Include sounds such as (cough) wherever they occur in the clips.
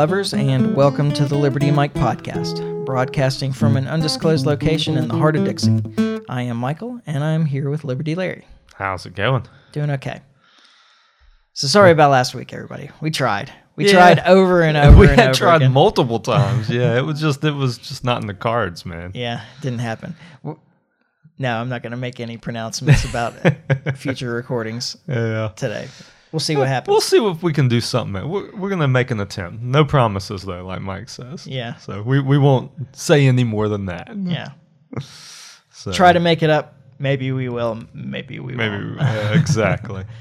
lovers, and welcome to the Liberty Mike podcast, broadcasting from an undisclosed location in the heart of Dixie. I am Michael, and I'm here with Liberty Larry. How's it going? Doing okay. So sorry about last week, everybody. We tried. We Yeah. tried over and (laughs) over we and had over tried again. multiple (laughs) times. Yeah, it was just it was just not in the cards, man. yeah, it didn't happen. No, I'm not going to make any pronouncements about (laughs) future recordings Yeah. today. We'll see what happens. We'll see if we can do something. We're, we're gonna make an attempt. No promises though, like Mike says. Yeah. So we, we won't say any more than that. yeah. (laughs) So Try to make it up. Maybe we will. Maybe we maybe won't. yeah, exactly. (laughs)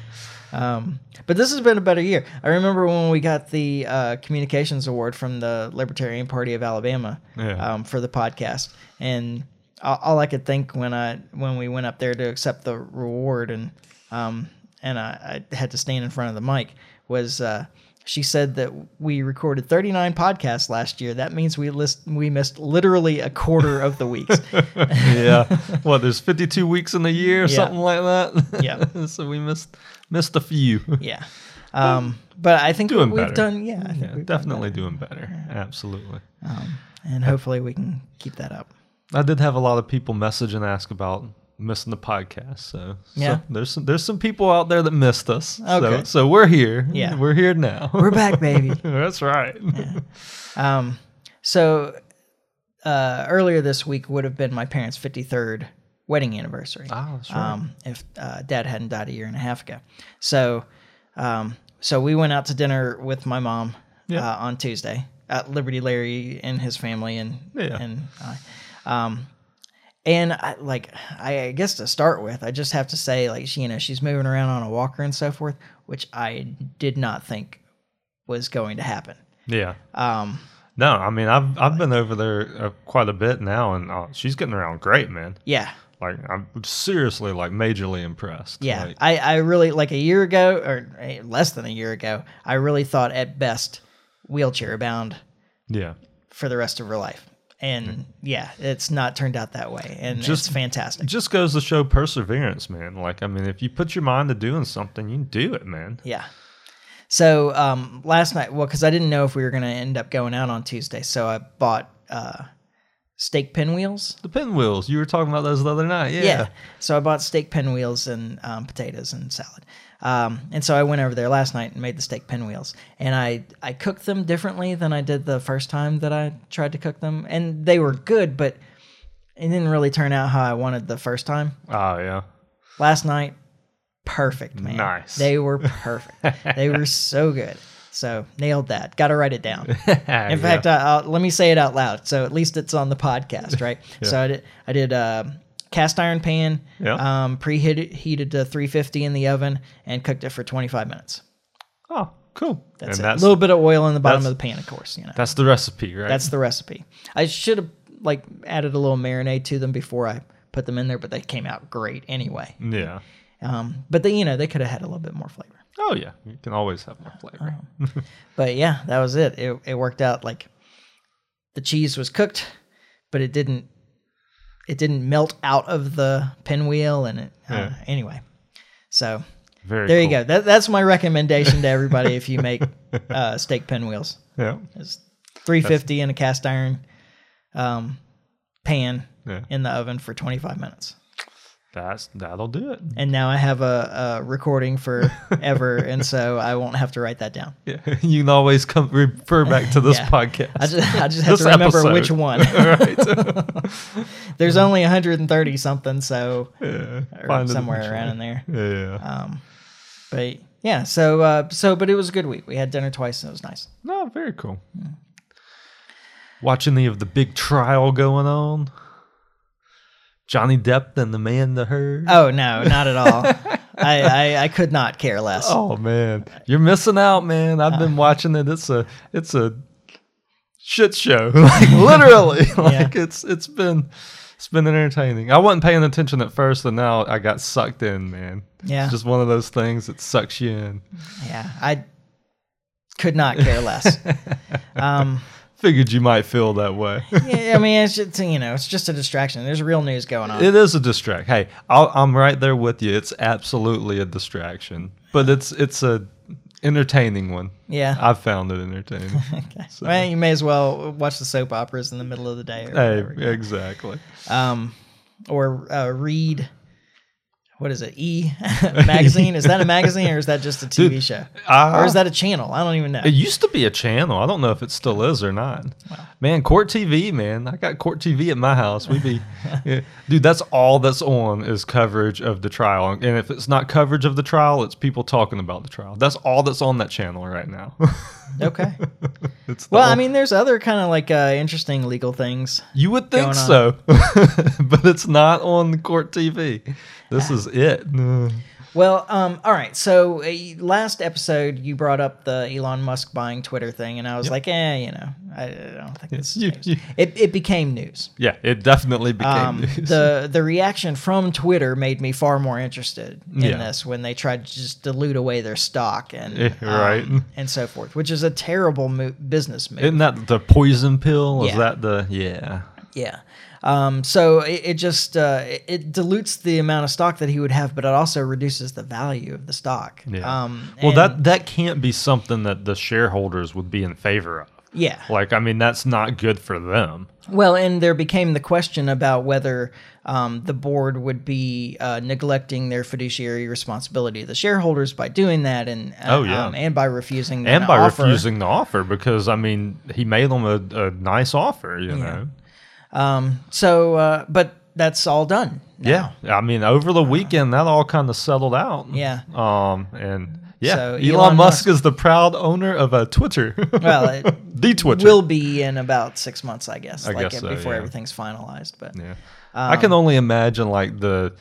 Um, but this has been a better year. I remember when we got the uh, communications award from the Libertarian Party of Alabama Yeah. um, for the podcast, and all, all I could think when I when we went up there to accept the reward and um, and I, I had to stand in front of the mic was. Uh, she said that we recorded 39 podcasts last year. That means we list we missed literally a quarter of the weeks. (laughs) (laughs) yeah. well, There's 52 weeks in the year, or Yeah. something like that. Yeah. (laughs) so we missed missed a few. yeah, um, but I think Doing we've better. done. Yeah, I think Yeah, we've done definitely doing better. Absolutely. um, and hopefully we can keep that up. I did have a lot of people message and ask about missing the podcast. So, Yeah. so there's some, there's some people out there that missed us. Okay. So, so we're here. Yeah. We're here now. We're back, (laughs) baby. That's right. Um, so uh, earlier this week would have been my parents' 53rd wedding anniversary. Ah, that's right. Um, if uh, dad hadn't died a year and a half ago. So, um, so we went out to dinner with my mom Yeah. uh, on Tuesday at Liberty Larry and his family and Yeah. and I. Um, and I, like I guess to start with, I just have to say like she, you know she's moving around on a walker and so forth, which I did not think was going to happen. yeah. Um, No, I mean I've I've been over there uh, quite a bit now, and uh, she's getting around great, man. yeah, Like I'm seriously like majorly impressed. yeah. Like, I, I really like a year ago or eh, less than a year ago, I really thought at best wheelchair bound yeah. for the rest of her life. And yeah, it's not turned out that way, and Just- it's fantastic. It just goes to show perseverance, man. Like I mean, if you put your mind to doing something, you do it, man. Yeah. So um, last night, well, because I didn't know if we were going to end up going out on Tuesday, so I bought uh, steak pinwheels. The pinwheels, you were talking about those the other night. Yeah. Yeah. So I bought steak pinwheels and um, potatoes and salad. Um, and so I went over there last night and made the steak pinwheels. And I, I cooked them differently than I did the first time that I tried to cook them. And they were good, but it didn't really turn out how I wanted the first time. Oh yeah. Last night, perfect, man. Nice. They were perfect. they were (laughs) so good. So nailed that. Got to write it down. (laughs) In fact, I, I'll, let me say it out loud, so at least it's on the podcast, (laughs) right? So I did, I did um cast iron pan, Yeah. um, preheated heated to 350 in the oven, and cooked it for 25 minutes. oh, cool. That's and it. that's a little bit of oil in the bottom of the pan, of course. You know, that's the recipe, right? that's the recipe. I should have like added a little marinade to them before I put them in there, but they came out great anyway. yeah. Um, but they, you know, they could have had a little bit more flavor. Oh yeah, you can always have more flavor. (laughs) But yeah, that was it. It it worked out like the cheese was cooked, but it didn't it didn't melt out of the pinwheel and it uh, Yeah. anyway. So Very. there you go. That, that's my recommendation to everybody if you make uh, (laughs) steak pinwheels. Yeah. It's 350 in a cast iron um, pan Yeah. in the oven for 25 minutes. That's that'll do it. And now I have a, a recording forever, (laughs) and so I won't have to write that down. Yeah. You can always come refer back to this (laughs) Yeah. podcast. I just, I just have (laughs) to remember episode. which one. right. There's only 130 something, so yeah. somewhere around in there. Yeah. Um, but yeah, so uh, so but it was a good week. We had dinner twice, and it was nice. No, very cool. Watching the of the big trial going on. Johnny Depp and the man that heard. Oh no, not at all. (laughs) I, I I could not care less. Oh man, you're missing out, man. I've been watching it. It's a it's a shit show, (laughs) like literally. (laughs) like it's it's been it's been entertaining. I wasn't paying attention at first, and now I got sucked in, man. Yeah. it's just one of those things that sucks you in. Yeah, I could not care less. um, Figured you might feel that way. yeah, I mean, it's just, you know, it's just a distraction. There's real news going on. It is a distraction. Hey, I'll, I'm right there with you. It's absolutely a distraction, but it's it's a entertaining one. Yeah. I've found it entertaining. (laughs) okay. Well, you may as well watch the soap operas in the middle of the day. Or hey, whatever, exactly. Um, or uh, read. What is it? E (laughs) magazine? is that a magazine or is that just a TV Dude, show? I- or is that a channel? I don't even know. It used to be a channel. I don't know if it still is or not. Man, Court TV, man. I got Court TV at my house. We be, yeah. dude. That's all that's on is coverage of the trial. And if it's not coverage of the trial, it's people talking about the trial. That's all that's on that channel right now. (laughs) Okay. Well, I mean, there's other kind of like uh, interesting legal things. you would think so, (laughs) but it's not on Court TV. This is it. (laughs) Well, um, all right. So uh, last episode, you brought up the Elon Musk buying Twitter thing, and I was like, eh, you know, I, I don't think it's You- news. you- It, it became news. Yeah, it definitely became Um, news. the the reaction from Twitter made me far more interested in Yeah. this when they tried to just dilute away their stock and Eh, right. um, and so forth, which is a terrible mo- business move. Isn't that the poison pill? Is Yeah. that the yeah? Yeah. Um, so it, it just uh, it, it dilutes the amount of stock that he would have, but it also reduces the value of the stock. Yeah. Um, well, that that can't be something that the shareholders would be in favor of. yeah. Like, I mean, that's not good for them. Well, and there became the question about whether um, the board would be uh, neglecting their fiduciary responsibility to the shareholders by doing that, and uh, Oh, yeah. um, and by refusing And by offer. refusing the offer, because I mean, he made them a, a nice offer, you know. Um, so, uh, but that's all done. now. Yeah, I mean, over the weekend, that all kind of settled out. Yeah. Um, and yeah, So Elon, Elon Musk, Musk- is the proud owner of a Twitter. (laughs) Well, it (laughs) the Twitter. will be in about six months, I guess. I like guess uh, so, before yeah. everything's finalized. But Yeah. I can only imagine like the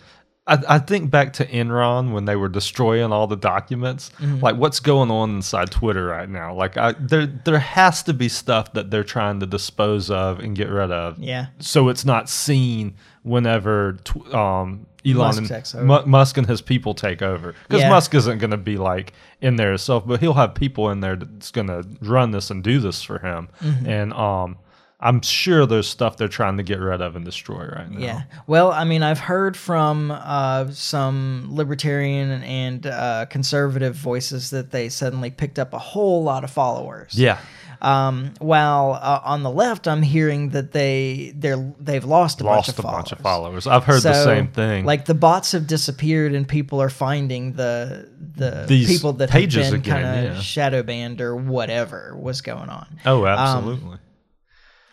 I, I think back to Enron when they were destroying all the documents. Mm-hmm. Like what's going on inside Twitter right now? Like I there there has to be stuff that they're trying to dispose of and get rid of. yeah, So it's not seen whenever tw- um Elon Musk and. Mu- Musk and his people take over. Because Yeah. Musk isn't going to be like in there himself, but he'll have people in there that's going to run this and do this for him. Mm-hmm. And um, I'm sure there's stuff they're trying to get rid of and destroy right now. yeah. Well, I mean, I've heard from uh, some libertarian and uh, conservative voices that they suddenly picked up a whole lot of followers. Yeah. Um, while uh, on the left, I'm hearing that they they're they've lost a bunch Lost of a followers. bunch of followers. I've heard the same thing. Like the bots have disappeared, and people are finding the the These people that pages have been kind of yeah. shadow banned or whatever was going on. oh, absolutely.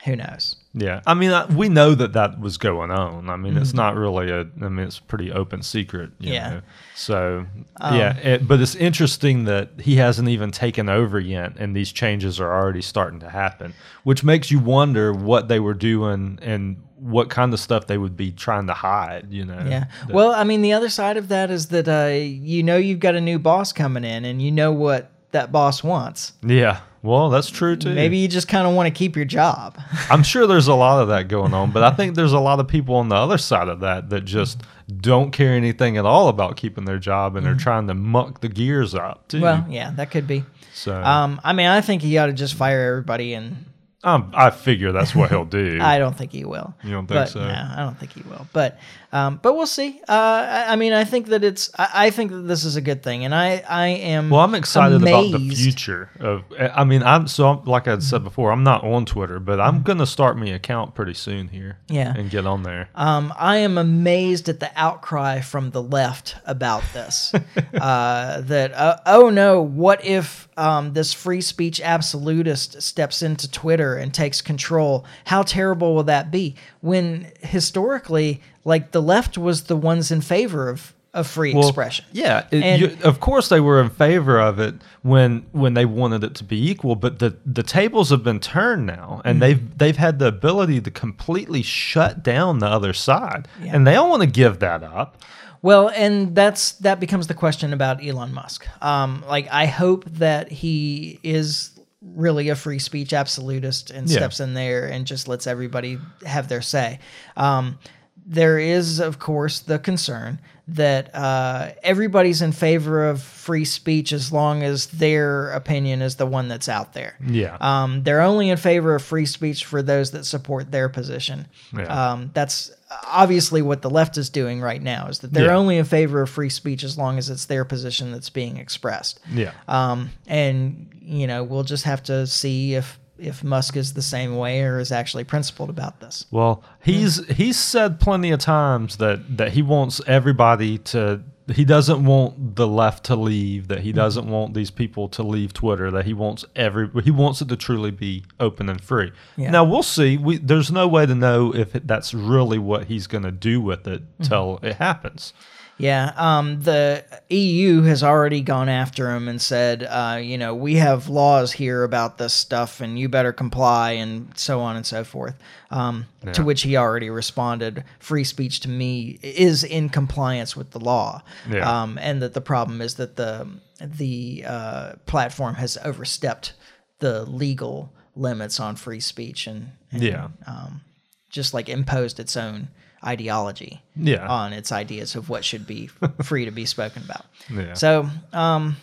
Who knows? Yeah, I mean, I, we know that that was going on. I mean, it's Mm-hmm. not really a. I mean, it's a pretty open secret. you Yeah. Um, know. So yeah, it, but it's interesting that he hasn't even taken over yet, and these changes are already starting to happen, which makes you wonder what they were doing and what kind of stuff they would be trying to hide. You know. Yeah. Well, I mean, the other side of that is that uh, you know you've got a new boss coming in, and you know what that boss wants. Yeah. Well, that's true too. Maybe you just kind of want to keep your job. (laughs) I'm sure there's a lot of that going on, but I think there's a lot of people on the other side of that that just don't care anything at all about keeping their job and they're trying to muck the gears up too. Mm-hmm. well, yeah, that could be. so Um, I mean, I think he ought to just fire everybody, and um, I figure that's what he'll do. (laughs) I don't think he will. You don't think but, so? No, I don't think he will. But um, but we'll see. Uh, I, I mean, I think that it's. I, I think that this is a good thing, and I I am. well, I'm excited about the future of. I mean, I'm so I'm, like I said before, I'm not on Twitter, but I'm gonna start my account pretty soon here. Yeah. and get on there. Um, I am amazed at the outcry from the left about this. (laughs) uh, that uh, oh no, what if um, this free speech absolutist steps into Twitter and takes control? How terrible will that be? When historically, like the left was the ones in favor of of free Well, expression. Yeah, it- And- you- of course they were in favor of it when when they wanted it to be equal, but the the tables have been turned now, Mm-hmm. and they've they've had the ability to completely shut down the other side, Yeah. and they don't want to give that up. Well, and that's that becomes the question about Elon Musk. Um, like I hope that he is really a free speech absolutist and Yeah. steps in there and just lets everybody have their say. Um, there is, of course, the concern that uh, everybody's in favor of free speech as long as their opinion is the one that's out there. Yeah. Um, they're only in favor of free speech for those that support their position. Yeah. Um, that's obviously what the left is doing right now is that they're Yeah. only in favor of free speech as long as it's their position that's being expressed. yeah. Um, and you know, we'll just have to see if if Musk is the same way or is actually principled about this. Well, he's he's said plenty of times that that he wants everybody to he doesn't want the left to leave, that he Mm-hmm. doesn't want these people to leave Twitter, that he wants every he wants it to truly be open and free. Yeah. Now we'll see. We there's no way to know if it, that's really what he's going to do with it Mm-hmm. till it happens. Yeah, um, the EU has already gone after him and said, uh, you know, we have laws here about this stuff, and you better comply, and so on and so forth. Um, To which he already responded, "Free speech to me is in compliance with the law," Yeah. um, and that the problem is that the the uh, platform has overstepped the legal limits on free speech and, and Yeah. um, just like imposed its own ideology Yeah. on its ideas of what should be (laughs) free to be spoken about. Yeah. So, um,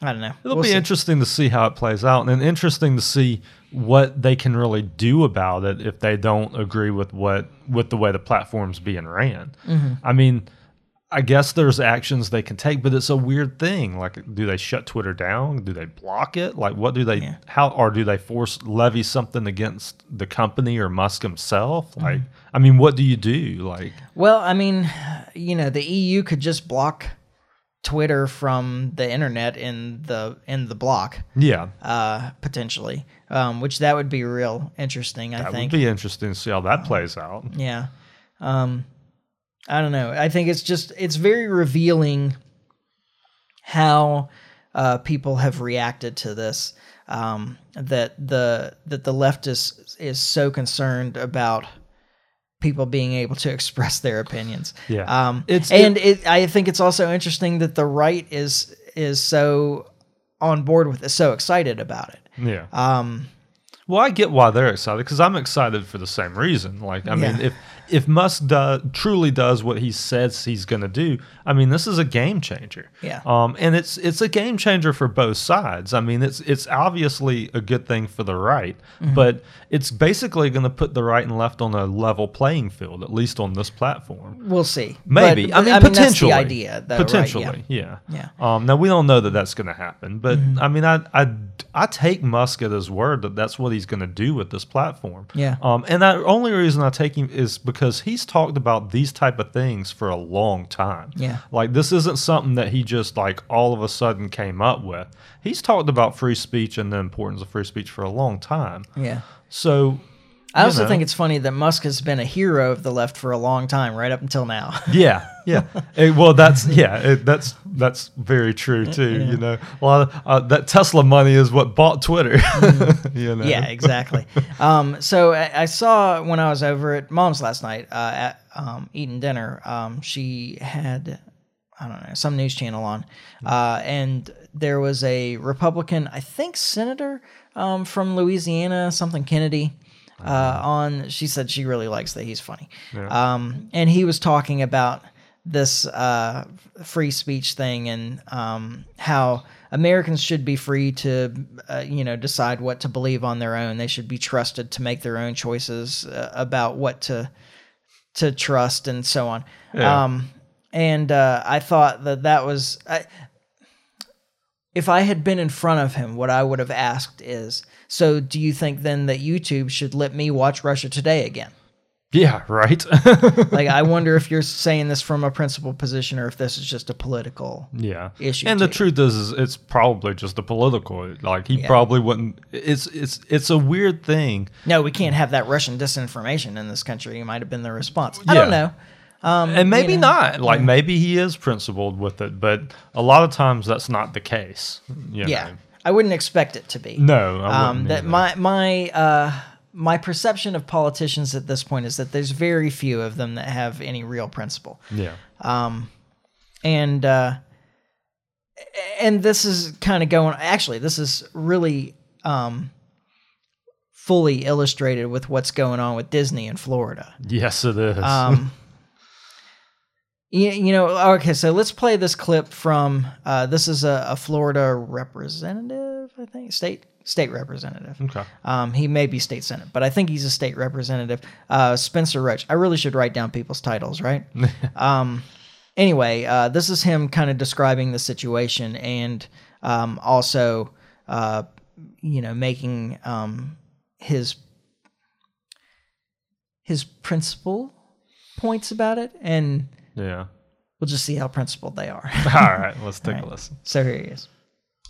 I don't know. It'll We'll be see. interesting to see how it plays out, and interesting to see what they can really do about it if they don't agree with what with the way the platform's being ran. Mm-hmm. I mean, I guess there's actions they can take, but it's a weird thing. Like, do they shut Twitter down? Do they bloc it? Like, what do they? Yeah. How or do they force levy something against the company or Musk himself? Mm-hmm. Like, I mean, what do you do? Like, Well, I mean, you know, the EU could just block Twitter from the internet in the in the block, yeah, uh, potentially, um, which that would be real interesting. I think. that think. would be interesting to see how that plays out. Yeah. Um I don't know. I think it's just it's very revealing how uh, people have reacted to this. Um, that the that the left is is so concerned about people being able to (laughs) express their opinions. Yeah. Um, It's- and it, I think it's also interesting that the right is is so on board with it, so excited about it. Yeah. Um, Well, I get why they're excited because I'm excited for the same reason. Like, I mean, if if Musk do, truly does what he says he's going to do, I mean, this is a game changer. Yeah. Um, and it's it's a game changer for both sides. I mean, it's it's obviously a good thing for the right, Mm-hmm. but it's basically going to put the right and left on a level playing field, at least on this platform. we'll see. Maybe. But- I mean, but, that's potentially. the idea. Though, right? potentially, Yeah. yeah. Yeah. Um, now we don't know that that's going to happen, but Mm-hmm. I mean, I, I I take Musk at his word that that's what he's going to do with this platform. Yeah. Um, and the only reason I take him is because he's talked about these type of things for a long time. Yeah. Like this isn't something that he just like all of a sudden came up with. He's talked about free speech and the importance of free speech for a long time. Yeah. So. I also know. think it's funny that Musk has been a hero of the left for a long time, right up until now. (laughs) Yeah, yeah. (laughs) Eh, well, that's yeah. It, that's that's very true too. You know, of uh, that Tesla money is what bought Twitter. (laughs) you know. yeah, exactly. Um, so I, I saw when I was over at mom's last night uh, at um, eating dinner. Um, she had I don't know some news channel on, uh, and there was a Republican, I think senator um, from Louisiana, something Kennedy. Uh, on she said she really likes that he's funny, um, and he was talking about this uh, free speech thing and um, how Americans should be free to, uh, you know, decide what to believe on their own. They should be trusted to make their own choices uh, about what to to trust and so on. Yeah. Um, and uh, I thought that that was. I, if I had been in front of him, what I would have asked is, "So, do you think then that YouTube should let me watch Russia Today again?" Yeah. Right. (laughs) like I wonder if you're saying this from a principled position or if this is just a political. yeah. Issue And the too. truth is, is, it's probably just a political. Like he Yeah. probably wouldn't. It's it's it's a weird thing. No, we can't have that Russian disinformation in this country. Might have been the response. I don't know. Um, and maybe you know, not. Like maybe he is principled with it, but a lot of times that's not the case. you Yeah, know. I wouldn't expect it to be. No. I um, that either. my my uh, my perception of politicians at this point is that there's very few of them that have any real principle. Yeah. um, and uh, and this is kind of going. Actually, this is really um, fully illustrated with what's going on with Disney in Florida. Yes, it is. Um, You, you know, okay, so let's play this clip from uh, this is a, a Florida representative, I think, state state representative. Okay. Um, he may be state senate, but I think he's a state representative. Uh, Spencer Roach. I really should write down people's titles, right? (laughs) um, anyway, uh, this is him kind of describing the situation and um, also, uh, you know, making um, his his principal points about it, and Yeah. we'll just see how principled they are. (laughs) All right. (laughs) Let's take All a listen. so here he is.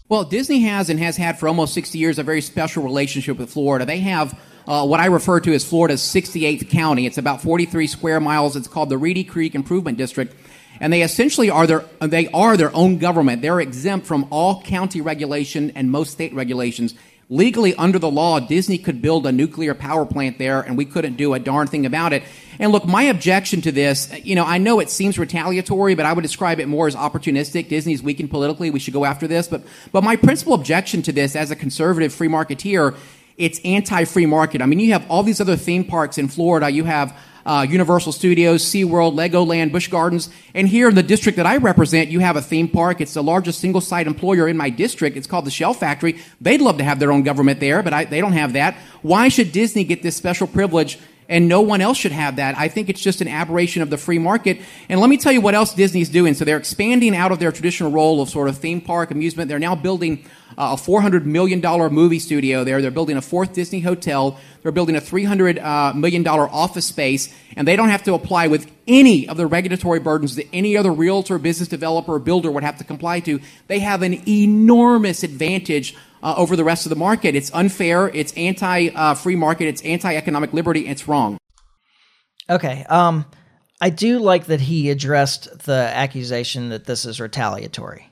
Well, Disney has and has had for almost 60 years a very special relationship with Florida. They have uh, what I refer to as Florida's 68th county. It's about 43 square miles. It's called the Reedy Creek Improvement District. And they essentially are their, they are their own government. They're exempt from all county regulation and most state regulations. Legally, under the law, Disney could build a nuclear power plant there, and we couldn't do a darn thing about it. And look, my objection to this, you know, I know it seems retaliatory, but I would describe it more as opportunistic. Disney's weakened politically. We should go after this. But, but my principal objection to this as a conservative free marketeer, it's anti-free market. I mean, you have all these other theme parks in Florida. You have uh, Universal Studios, SeaWorld, Legoland, Busch Gardens. And here in the district that I represent, you have a theme park. It's the largest single site employer in my district. It's called the Shell Factory. They'd love to have their own government there, but I, they don't have that. Why should Disney get this special privilege and no one else should have that? I think it's just an aberration of the free market. And let me tell you what else Disney's doing. So they're expanding out of their traditional role of sort of theme park amusement. They're now building uh, a $400 million movie studio there. They're building a fourth Disney hotel. They're building a $300 uh, million office space. And they don't have to apply with any of the regulatory burdens that any other realtor, business developer, or builder would have to comply to. They have an enormous advantage uh, over the rest of the market. It's unfair. It's anti uh, free market. It's anti economic liberty. It's wrong. Okay. Um, I do like that he addressed the accusation that this is retaliatory.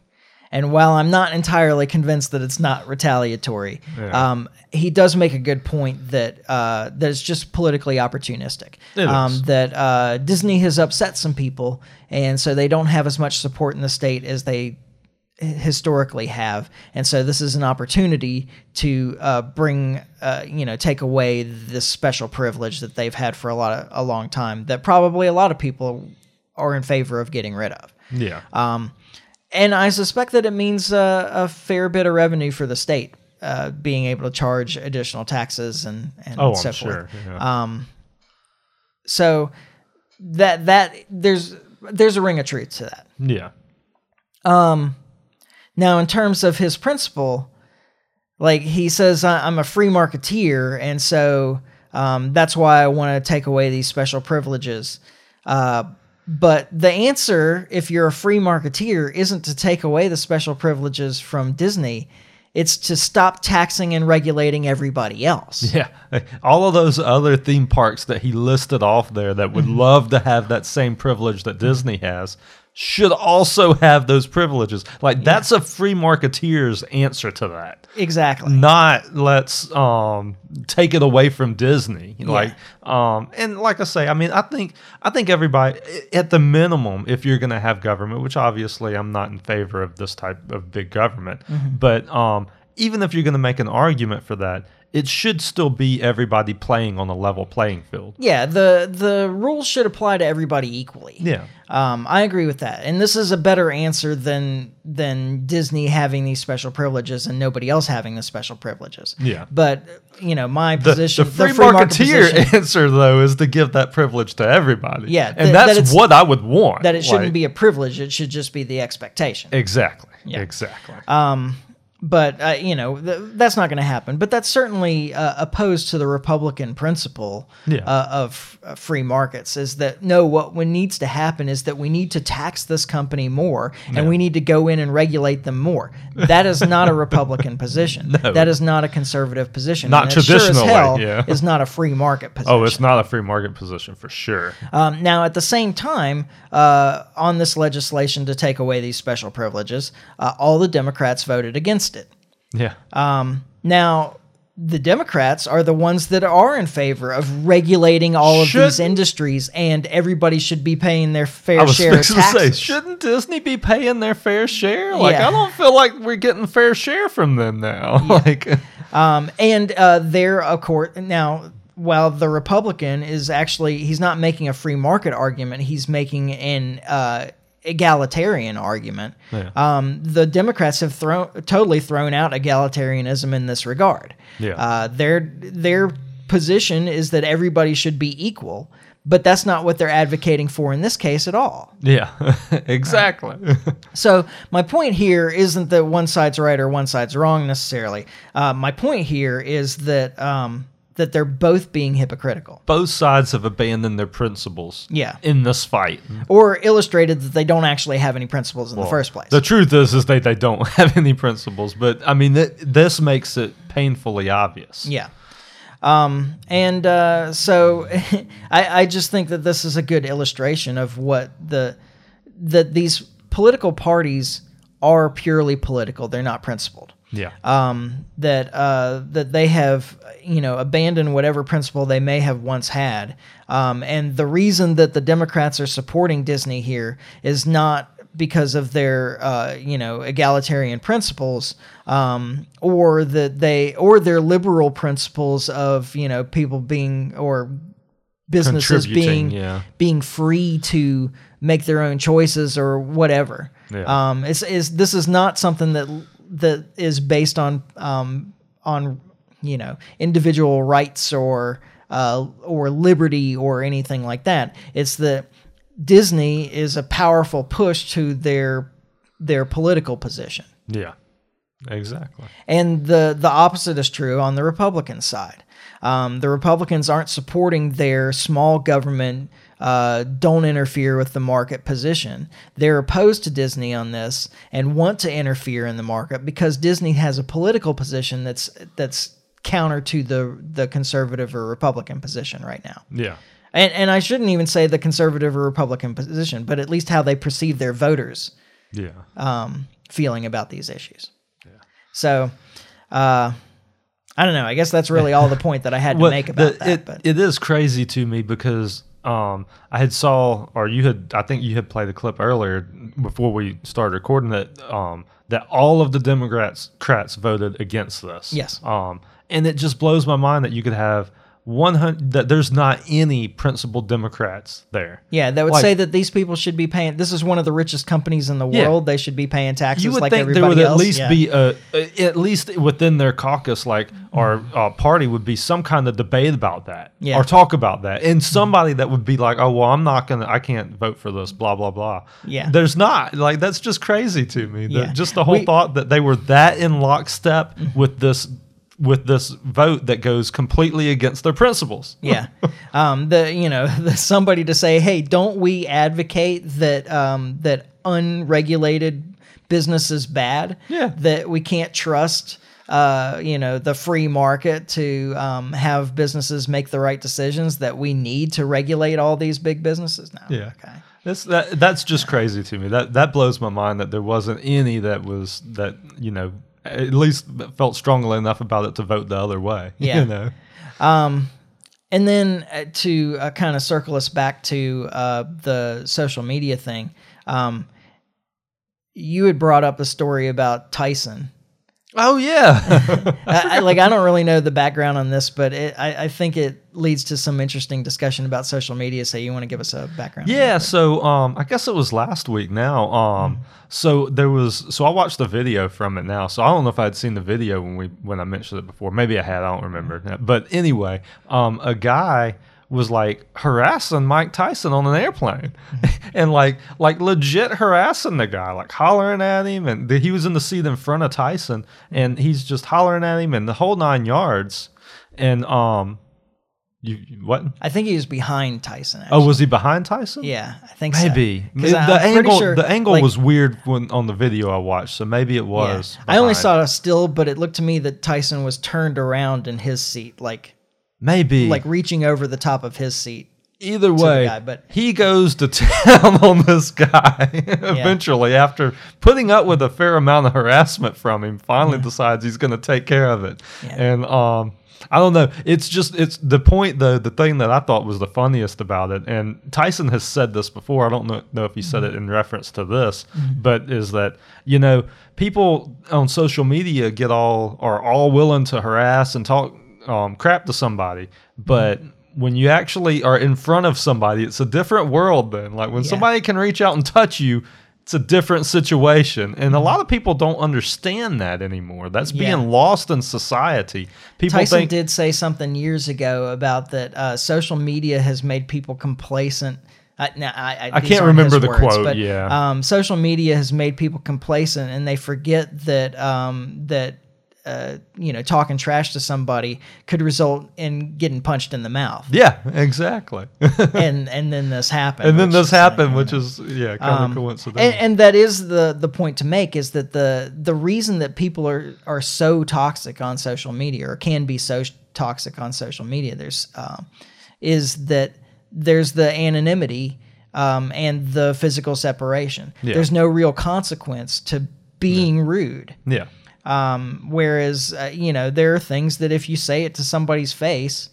And while I'm not entirely convinced that it's not retaliatory, Yeah. um, he does make a good point that uh, that it's just politically opportunistic. It um, is. That uh, Disney has upset some people, and so they don't have as much support in the state as they historically have, and so this is an opportunity to uh, bring, uh, you know, take away this special privilege that they've had for a lot of a long time. That probably a lot of people are in favor of getting rid of. Yeah. Um, and I suspect that it means uh, a fair bit of revenue for the state, uh, being able to charge additional taxes and and oh, so I'm sure. forth. Yeah. Um, so that that there's there's a ring of truth to that. yeah. Um, now, in terms of his principle, like he says, "I- I'm a free marketeer, and so um, that's why I want to take away these special privileges. Uh, but the answer, if you're a free marketeer, isn't to take away the special privileges from Disney. It's to stop taxing and regulating everybody else. Yeah. (laughs) All of those other theme parks that he listed off there that would Mm-hmm. love to have that same privilege that Disney has should also have those privileges. Like that's a free marketeer's answer to that. Exactly. Not let's um take it away from Disney. Like um and like I say, I mean I think I think everybody at the minimum if you're going to have government, which obviously I'm not in favor of this type of big government, Mm-hmm. but um even if you're going to make an argument for that, it should still be everybody playing on a level playing field. Yeah, the the rules should apply to everybody equally. Yeah. Um, I agree with that, and this is a better answer than than Disney having these special privileges and nobody else having the special privileges. Yeah. but you know my The, position, the free, market marketeer position, (laughs) answer though is to give that privilege to everybody. Yeah, and th- that that's it's- what I would want. that it shouldn't Like, be a privilege; it should just be the expectation. exactly. Yeah. Exactly. Um, but uh, you know th- that's not going to happen. But that's certainly uh, opposed to the Republican principle Yeah. uh, of uh, free markets. Is that no? What needs to happen is that we need to tax this company more, and we need to go in and regulate them more. That is not a (laughs) Republican position. No. That is not a conservative position. Not it sure hell yeah. is not a free market position. oh, it's not a free market position for sure. Um, now, at the same time, uh, on this legislation to take away these special privileges, uh, all the Democrats voted against it. Yeah. Um, now, the Democrats are the ones that are in favor of regulating all of Should- these industries, and everybody should be paying their fair share of to say, shouldn't Disney be paying their fair share? Like, Yeah. I don't feel like we're getting fair share from them now. (laughs) like, Um, and uh, they're of course now while the Republican is actually he's not making a free market argument, he's making an uh, egalitarian argument. Yeah. Um, the Democrats have thrown totally thrown out egalitarianism in this regard. Yeah. Uh, their their position is that everybody should be equal, but that's not what they're advocating for in this case at all. Yeah, (laughs) exactly. (laughs) So my point here isn't that one side's right or one side's wrong necessarily. Uh, my point here is that um, that they're both being hypocritical, Both sides have abandoned their principles. Yeah. In this fight. or illustrated that they don't actually have any principles in the first place. The truth is, is that they don't (laughs) have any principles. But I mean, th- this makes it painfully obvious. Yeah. Um, and uh, so (laughs) I, I just think that this is a good illustration of what the that these political parties are purely political. They're not principled. Yeah. Um, that uh, that they have you know abandoned whatever principle they may have once had. Um, and the reason that the Democrats are supporting Disney here is not because of their uh, you know egalitarian principles um, or that they or their liberal principles of you know people being or businesses being yeah. being free to make their own choices or whatever. Yeah. Um, it's, is this is not something that that is based on um, on you know individual rights or uh, or liberty or anything like that. It's that Disney is a powerful push to their their political position. Yeah. Exactly. And the the opposite is true on the Republican side. Um, the Republicans aren't supporting their small government, uh, don't interfere with the market position. They're opposed to Disney on this and want to interfere in the market because Disney has a political position that's that's counter to the the conservative or Republican position right now. Yeah. And and I shouldn't even say the conservative or Republican position, but at least how they perceive their voters Yeah. um, feeling about these issues. Yeah. So, uh, I don't know. I guess that's really all the point that I had to Well, make about the- that. It, but it is crazy to me because um, I had saw or you had I think you had played the clip earlier before we started recording that um, that all of the Democrats Crats voted against this. Yes. Um, and it just blows my mind that you could have 100 that there's not any principled Democrats there. yeah, that would like- say that these people should be paying. This is one of the richest companies in the Yeah. world. They should be paying taxes you would like think there would at least Yeah. be a, at least within their caucus like our uh, party would be some kind of debate about that Yeah. or talk about that and somebody that would be like oh well i'm not gonna i can't vote for this blah blah blah Yeah. there's not like that's just crazy to me Yeah. that just the whole We- Mm-hmm. thought that they were that in lockstep with this with this vote that goes completely against their principles yeah (laughs) um the you know (laughs) the, somebody to say hey don't we advocate that um that unregulated business is bad Yeah. that we can't trust uh you know the free market to um have businesses make the right decisions that we need to regulate all these big businesses now Yeah. okay That's that. That's just crazy to me. That that blows my mind that there wasn't any that was that you know at least felt strongly enough about it to vote the other way. (laughs) Yeah. You know. And then uh, to uh, kind of circle us back to uh, the social media thing, um, you had brought up a story about Tyson. Oh yeah. (laughs) I, I, like I don't really know the background on this, but it, I, I think it leads to some interesting discussion about social media. So you want to give us a background? yeah. So um, I guess it was last week now. Um, so there was. So I watched the video from it now. So I don't know if I had seen the video when we when I mentioned it before. Maybe I had. I don't remember. But anyway, um, a guy was like harassing Mike Tyson on an airplane (laughs) and like like legit harassing the guy like hollering at him and he was in the seat in front of Tyson and he's just hollering at him and the whole nine yards and um you what I think he was behind Tyson. Actually. oh was he behind Tyson yeah, I think so. maybe the I'm angle sure, the angle like- was weird when on the video I watched so maybe it Yeah. was I only saw a still, but it looked to me that Tyson was turned around in his seat, like maybe like reaching over the top of his seat. either way, guy, but- he goes to (laughs) town on this guy (laughs) eventually after putting up with a fair amount of harassment from him. Finally, decides he's going to take care of it, Yeah. and um. I don't know. It's just it's the point though. The thing that I thought was the funniest about it, and Tyson has said this before. I don't know, know if he said it in reference to this, but is that you know people on social media get all are all willing to harass and talk um, crap to somebody, but when you actually are in front of somebody, it's a different world. Then, like when Yeah. somebody can reach out and touch you, it's a different situation, and a lot of people don't understand that anymore. That's Mm-hmm. Yeah. being lost in society. People Tyson think did say something years ago about that uh, social media has made people complacent. I, now, I, I these can't remember the words, quote, but, yeah. um, social media has made people complacent, and they forget that um, that uh, you know talking trash to somebody could result in getting punched in the mouth, Yeah, exactly. (laughs) and and then this happened. and then this is, uh, happened, which is yeah, kind Um, of coincidental. And, and that is the the point to make is that the the reason that people are are so toxic on social media or can be so toxic on social media there's um, is that there's the anonymity um, and the physical separation. Yeah. There's no real consequence to being rude. yeah, Um, whereas, uh, you know, there are things that if you say it to somebody's face,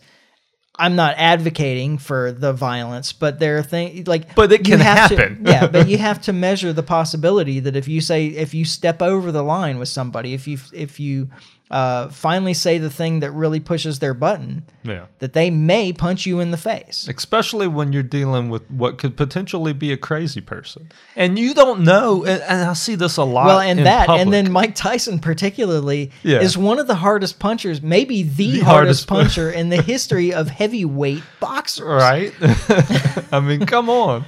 I'm not advocating for the violence, but there are things like. But it can have to- happen. yeah, but you (laughs) have to measure the possibility that if you say if you step over the line with somebody, if you if you uh, finally say the thing that really pushes their button, yeah. that they may punch you in the face. especially when you're dealing with what could potentially be a crazy person and you don't know and, and i see this a lot Well, and in that, public. and then Mike Tyson particularly Yeah. is one of the hardest punchers, maybe the, The hardest, hardest- (laughs) puncher in the history of heavyweight boxers. right (laughs) i mean come on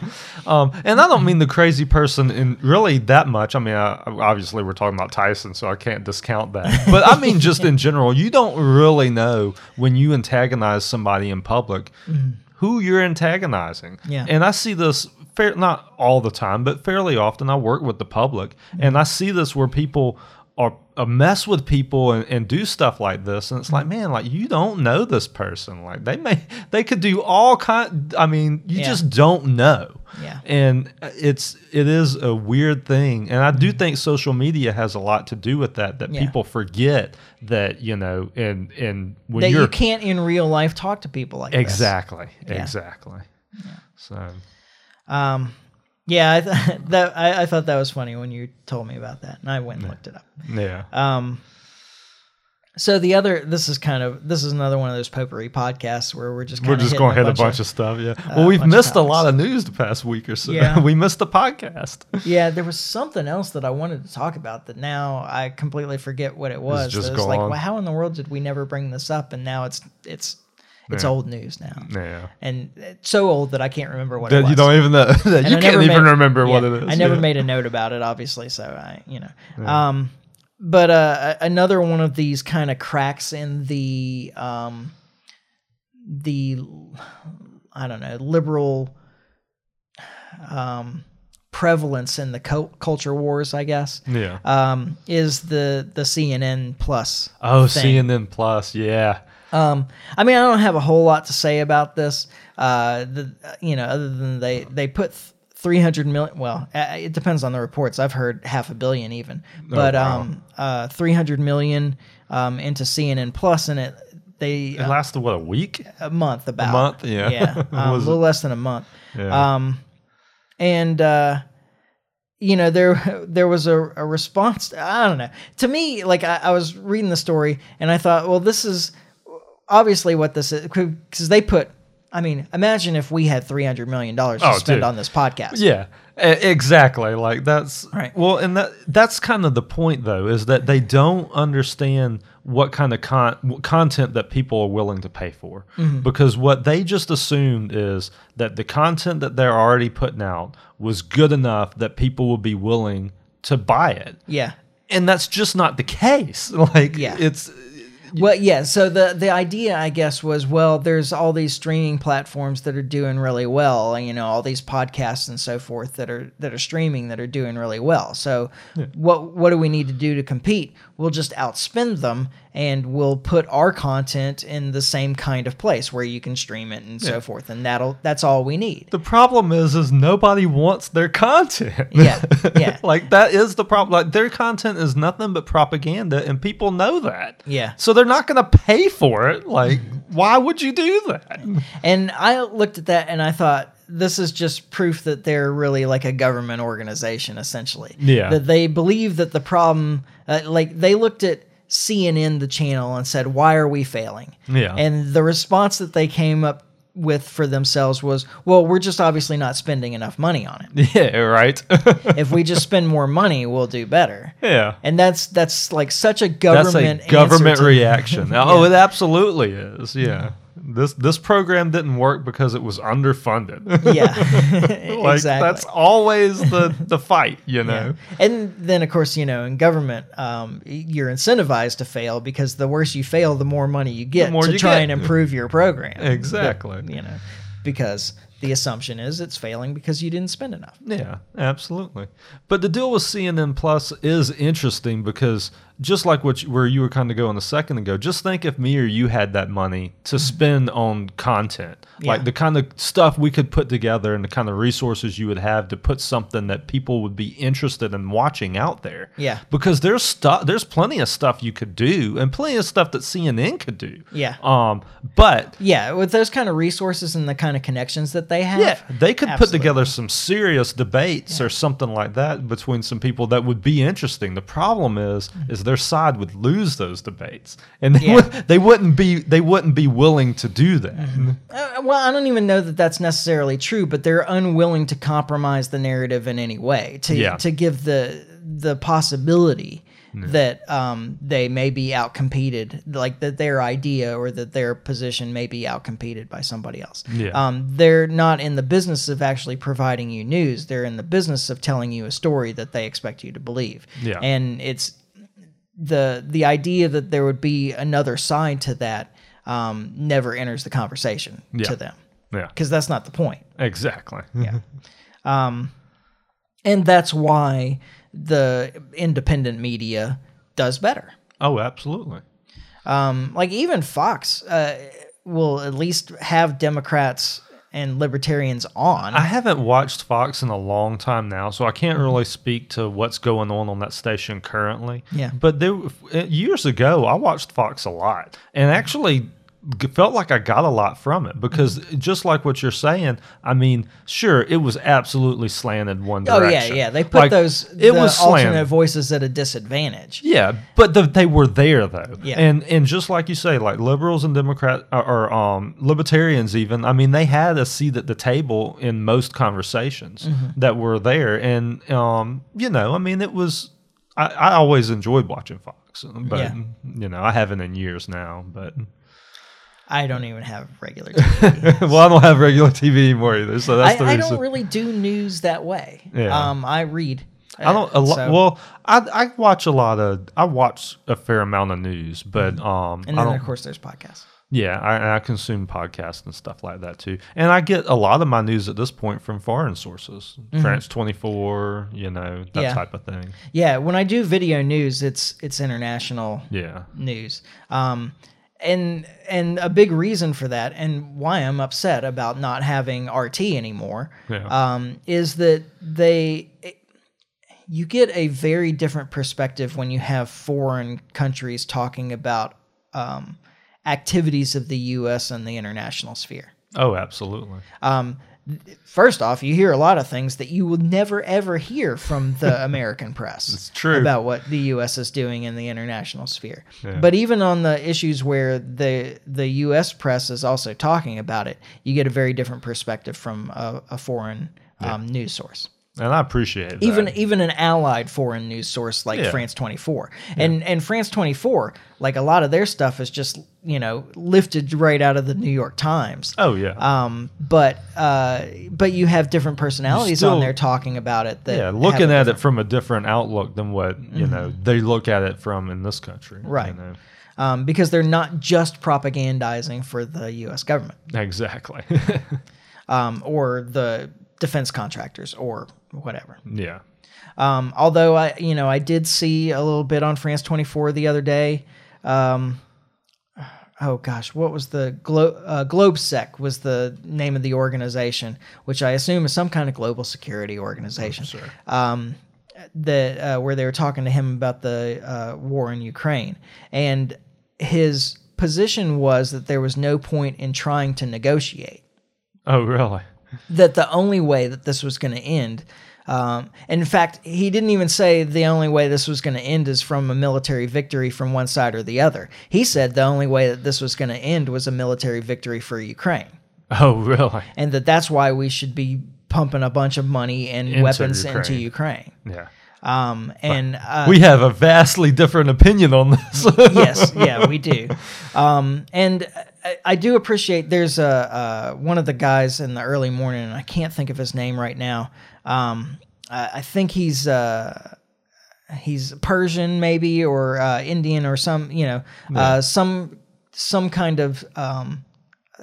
um, and i don't mean the crazy person in really that much i mean I, obviously we're talking about tyson so i can't discount that but i mean just in general you don't really know when you antagonize somebody in public mm-hmm. who you're antagonizing. Yeah. and i see this fair not all the time but fairly often. I work with the public and mm-hmm. i see this where people are uh, mess with people and, and do stuff like this and it's like man like you don't know this person like they may they could do all kind i mean you Yeah. just don't know Yeah. and it's it is a weird thing and i do think social media has a lot to do with that that Yeah. people forget that you know and and when That you're you can't in real life talk to people like this. exactly Yeah. exactly so Um, yeah, I, th- (laughs) that, I, I thought that was funny when you told me about that, and I went and looked it up. yeah Um, so the other, this is kind of, this is another one of those potpourri podcasts where we're just we're just going to hit a bunch of, stuff yeah uh, well we've missed a lot of news the past week or so Yeah. (laughs) we missed the podcast Yeah, there was something else that I wanted to talk about that now I completely forget what it was. just That it like, well, how in the world did we never bring this up? And now it's it's it's Yeah. old news now, yeah and it's so old that I can't remember what it was. you don't even know (laughs) that you I can't even made- remember what it is I never yeah. made a note about it, obviously. So I, you know, um, but uh, another one of these kind of cracks in the um, the I don't know liberal um, prevalence in the cul- culture wars, I guess. yeah Um, is the the CNN Plus? oh thing. cnn plus yeah Um, I mean, I don't have a whole lot to say about this. Uh, the you know, other than they they put three hundred million. Well, uh, it depends on the reports. I've heard half a billion even, but Oh, wow. um, uh, three hundred million um into CNN Plus, and it they it uh, lasted what a week a month about a month? Yeah. yeah, (laughs) um, a Was it- little less than a month. yeah Um, and uh, you know there (laughs) there was a, a response. I don't know. To me, like I, I was reading the story and I thought, well, this is obviously what this is because they put. I mean, imagine if we had three hundred million dollars to Oh, spend dude. on this podcast. Yeah, exactly. Like that's Right. Well, and that that's kind of the point, though, is that they don't understand what kind of con- content that people are willing to pay for, Mm-hmm. because what they just assumed is that the content that they're already putting out was good enough that people would be willing to buy it, Yeah. and that's just not the case. (laughs) Like, Yeah. it's Well, yeah. So the the idea, I guess, was well, there's all these streaming platforms that are doing really well. You know, all these podcasts and so forth that are that are streaming that are doing really well. So, what what do we need to do to compete? We'll just outspend them, and we'll put our content in the same kind of place where you can stream it and so forth, and that'll that's all we need. the problem is is nobody wants their content. Yeah, (laughs) yeah. like that is the problem. Like their content is nothing but propaganda, and people know that. Yeah. So they're not going to pay for it. Like, why would you do that? And I looked at that and I thought, this is just proof that they're really like a government organization, essentially. Yeah. That they believe that the problem, uh, like they looked at CNN the channel and said, "Why are we failing?" Yeah. And the response that they came up with for themselves was, "Well, we're just obviously not spending enough money on it. (laughs) Yeah, right. (laughs) if we just spend more money, we'll do better." yeah. And that's that's like such a government That's a government reaction. (laughs) Oh, it absolutely is. Yeah. This this program didn't work because it was underfunded. Yeah, (laughs) (laughs) like exactly. that's always the (laughs) the fight, you know. Yeah. And then, of course, you know, in government, um, you're incentivized to fail because the worse you fail, the more money you get more to you try get. and improve your program. Exactly. But, you know, because the assumption is it's failing because you didn't spend enough. Yeah, absolutely. But the deal with CNN Plus is interesting because just like what you, where you were kind of going a second ago, just think if me or you had that money to spend on content, Yeah. like the kind of stuff we could put together and the kind of resources you would have to put something that people would be interested in watching out there. Yeah. Because there's stuff, there's plenty of stuff you could do, and plenty of stuff that CNN could do. Yeah. Um, but Yeah, with those kind of resources and the kind of connections that they have. yeah, they could put together some serious debates or something like that between some people that would be interesting. The problem is, is their side would lose those debates, and they, Yeah. would, they wouldn't be they wouldn't be willing to do that. Uh, well, I don't even know that that's necessarily true, but they're unwilling to compromise the narrative in any way to Yeah. to give the the possibility that um, they may be outcompeted, like that their idea or that their position may be outcompeted by somebody else. Yeah. Um, they're not in the business of actually providing you news; they're in the business of telling you a story that they expect you to believe. Yeah. and it's the the idea that there would be another side to that um, never enters the conversation Yeah. to them Yeah, because that's not the point. exactly. Yeah. um, and that's why the independent media does better. Oh, absolutely. Um, like even Fox uh, will at least have Democrats and libertarians on. I haven't watched Fox in a long time now, so I can't mm-hmm. really speak to what's going on on that station currently. Yeah. But there, uh, years ago, I watched Fox a lot, and actually felt like I got a lot from it because just like what you're saying, I mean, sure, it was absolutely slanted one oh yeah, direction. yeah. Yeah, they put Like, those it was alternate slanted. voices at a disadvantage. Yeah, but the, they were there though, Yeah. and and just like you say, like liberals and Democrat or, or um, libertarians, even I mean, they had a seat at the table in most conversations Mm-hmm. that were there, and um, you know, I mean, it was I, I always enjoyed watching Fox, but Yeah. you know, I haven't in years now, but I don't even have regular (laughs) TV. well, I don't have regular TV anymore either, so that's the I, I reason. don't really do news that way. Yeah. Um, I read. I don't. A Uh, lo- so- well, I I watch a lot of. I watch a fair amount of news, but um, Mm-hmm. and I then don't. of course there's podcasts. Yeah, I, I consume podcasts and stuff like that too, and I get a lot of my news at this point from foreign sources, France twenty four, you know that Mm-hmm. Yeah. type of thing. Yeah, when I do video news, it's it's international Yeah, news. Um, and and a big reason for that, and why I'm upset about not having RT anymore, Yeah. um, is that they you get a very different perspective when you have foreign countries talking about um, activities of the U.S. and the international sphere. oh, absolutely. Um, first off, you hear a lot of things that you will never ever hear from the (laughs) American press. It's true. about what the U.S. is doing in the international sphere. Yeah. But even on the issues where the the U.S. press is also talking about it, you get a very different perspective from a, a foreign um, news source. And I appreciate that. Even even an allied foreign news source like Yeah. France 24. And and France 24, like a lot of their stuff is just, you know, lifted right out of the New York Times. oh yeah, Um, but uh, but you have different personalities still- on there talking about it. That yeah, looking at it from a different outlook than what you know they look at it from in this country. you Right. know. um, because they're not just propagandizing for the U.S. government Exactly. (laughs) um, or the defense contractors or whatever. yeah. Um, although I, you know, I did see a little bit on France 24 the other day. Um, oh gosh, what was the Glo- uh, GLOBSEC was the name of the organization, which I assume is some kind of global security organization. Sure. Um, that uh, where they were talking to him about the uh, war in Ukraine, and his position was that there was no point in trying to negotiate Oh really? that the only way that this was going to end Um, and in fact, he didn't even say the only way this was going to end is from a military victory from one side or the other. He said the only way that this was going to end was a military victory for Ukraine, Oh, really? and that that's why we should be pumping a bunch of money and Into weapons into Ukraine. Ukraine. Yeah. Um, and uh, we have a vastly different opinion on this. (laughs) yes, (laughs) yeah, we do. Um, and I, I do appreciate. There's a uh, one of the guys in the early morning, and I can't think of his name right now. Um, I, I think he's uh, he's Persian, maybe, or uh, Indian, or some you know uh, some some kind of um,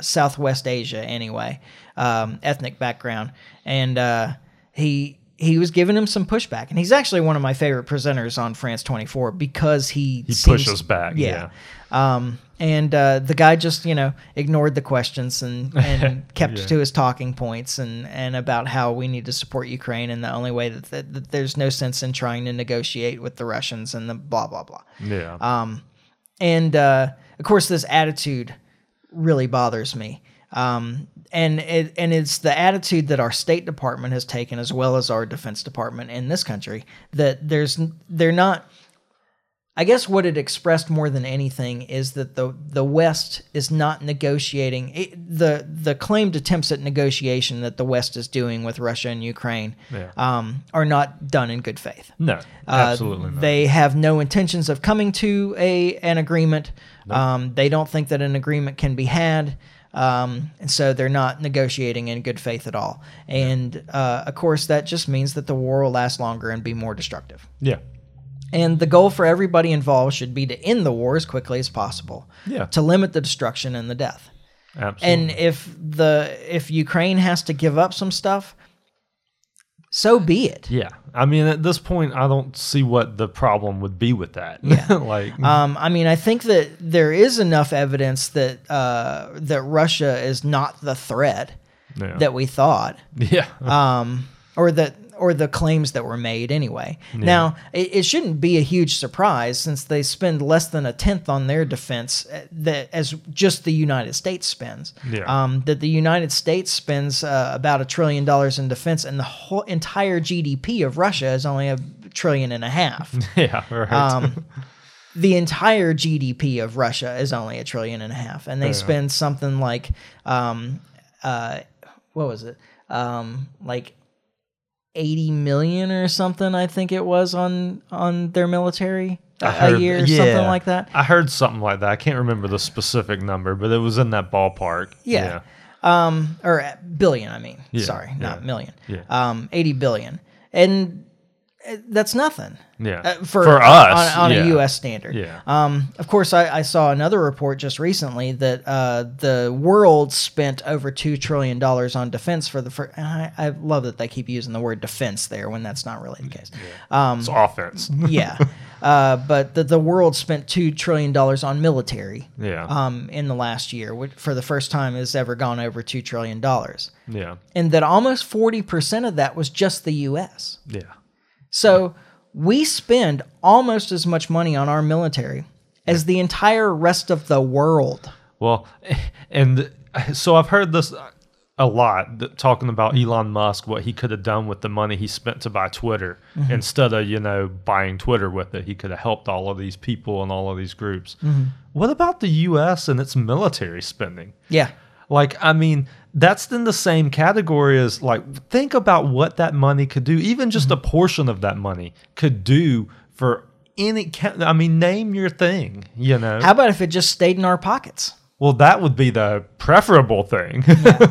Southwest Asia anyway, um, ethnic background, and uh, he he was giving him some pushback, and he's actually one of my favorite presenters on France 24 because he He seems- pushes back. Yeah. um, and uh, the guy just you know ignored the questions and, and (laughs) kept Yeah. to his talking points and, and about how we need to support Ukraine and the only way that, that, that there's no sense in trying to negotiate with the Russians and the blah blah blah. Yeah. Um, and uh, of course, this attitude really bothers me. Um, and it, and it's the attitude that our State Department has taken, as well as our Defense Department in this country, that there's they're not. I guess what it expressed more than anything is that the the West is not negotiating it, the the claimed attempts at negotiation that the West is doing with Russia and Ukraine Yeah. um, are not done in good faith. no, Uh, absolutely not. They have no intentions of coming to a an agreement. Um, they don't think that an agreement can be had, um, and so they're not negotiating in good faith at all. And uh, of course, that just means that the war will last longer and be more destructive. yeah. And the goal for everybody involved should be to end the war as quickly as possible. Yeah. To limit the destruction and the death. Absolutely. And if the if Ukraine has to give up some stuff, so be it. yeah. I mean, at this point, I don't see what the problem would be with that. Yeah. (laughs) like, Um, I mean, I think that there is enough evidence that uh, that Russia is not the threat yeah. that we thought, (laughs) yeah. um, or that or the claims that were made anyway. Now, it, it shouldn't be a huge surprise since they spend less than a tenth on their defense uh, that as just the United States spends. Yeah. Um, that the United States spends uh, about a trillion dollars in defense, and the whole entire GDP of Russia is only a trillion and a half. (laughs) yeah. Right. Um, (laughs) the entire GDP of Russia is only a trillion and a half, and they spend something like, um, uh, what was it, um, like eighty million or something? I think it was on on their military a- I a heard- year, yeah. something like that. I heard something like that. I can't remember the specific number, but it was in that ballpark. Yeah. Um, or uh, billion, I mean. Yeah, Sorry, not yeah, million. yeah. Um, eighty billion, and that's nothing. Yeah. Uh, for, For us, on, on yeah. a U.S. standard. Yeah. Um, of course, I, I saw another report just recently that uh, the world spent over two trillion dollars on defense for the first. I, I love that they keep using the word defense there when that's not really the case. Um, It's offense. (laughs) yeah, uh, but the, the world spent two trillion dollars on military. Yeah. Um, in the last year, which for the first time has ever gone over two trillion dollars, yeah. and that almost forty percent of that was just the U.S. Yeah. So we spend almost as much money on our military as the entire rest of the world. Well, (laughs) and so I've heard this a lot that, talking about mm-hmm. Elon Musk, what he could have done with the money he spent to buy Twitter mm-hmm. instead of, you know, buying Twitter with it. He could have helped all of these people and all of these groups. Mm-hmm. What about the U.S. and its military spending? Yeah. Like, I mean, that's in the same category as like, think about what that money could do. Even just a mm-hmm. portion of that money could do for any. I mean, name your thing. You know, How about if it just stayed in our pockets? well, that would be the preferable thing.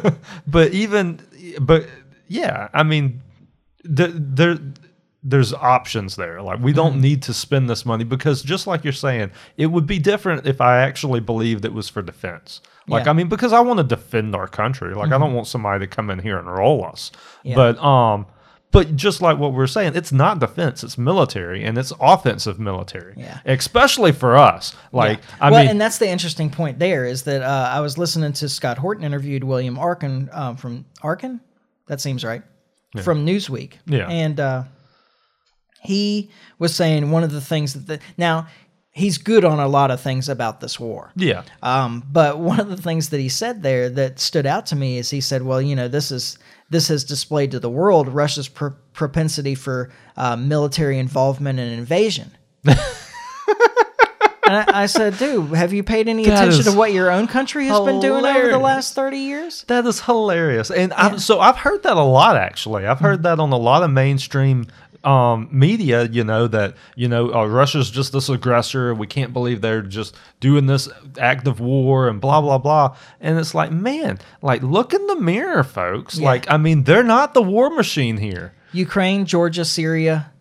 (laughs) but even, but yeah, I mean, th- there, there's options there. Like we don't mm-hmm. need to spend this money because just like you're saying, it would be different if I actually believed it was for defense. Like Yeah. I mean, because I want to defend our country. Like I don't want somebody to come in here and roll us. Yeah. But um, but just like what we're saying, it's not defense; it's military, and it's offensive military. Yeah. Especially for us. Like I well, mean, and that's the interesting point there is that uh, I was listening to Scott Horton interviewed William Arkin um, from Arkin. That seems right. From Newsweek. Yeah. And uh, he was saying one of the things that the, now he's good on a lot of things about this war. Yeah. Um, but one of the things that he said there that stood out to me is he said, "Well, you know, this is this has displayed to the world Russia's pr- propensity for uh, military involvement and invasion." (laughs) and I, I, said, "Dude, have you paid any That attention to what your own country has been doing over the last thirty years?" That is hilarious, and I've, so I've heard that a lot. Actually, I've heard that on a lot of mainstream um, media. You know that you know uh, Russia's just this aggressor. We can't believe they're just doing this act of war and blah blah blah. And it's like, man, like look in the mirror, folks. Yeah. Like, I mean, they're not the war machine here. Ukraine, Georgia, Syria,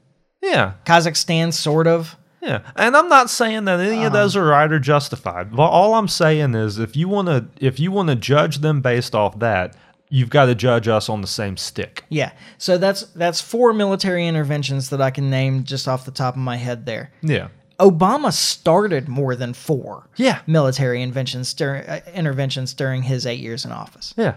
Yeah, Kazakhstan, sort of. Yeah, and I'm not saying that any of those are right or justified. But all I'm saying is, if you want to, if you want to judge them based off that, you've got to judge us on the same stick. Yeah. So that's that's four military interventions that I can name just off the top of my head there. Yeah, Obama started more than four Yeah. military interventions during uh, interventions during his 8 years in office. yeah.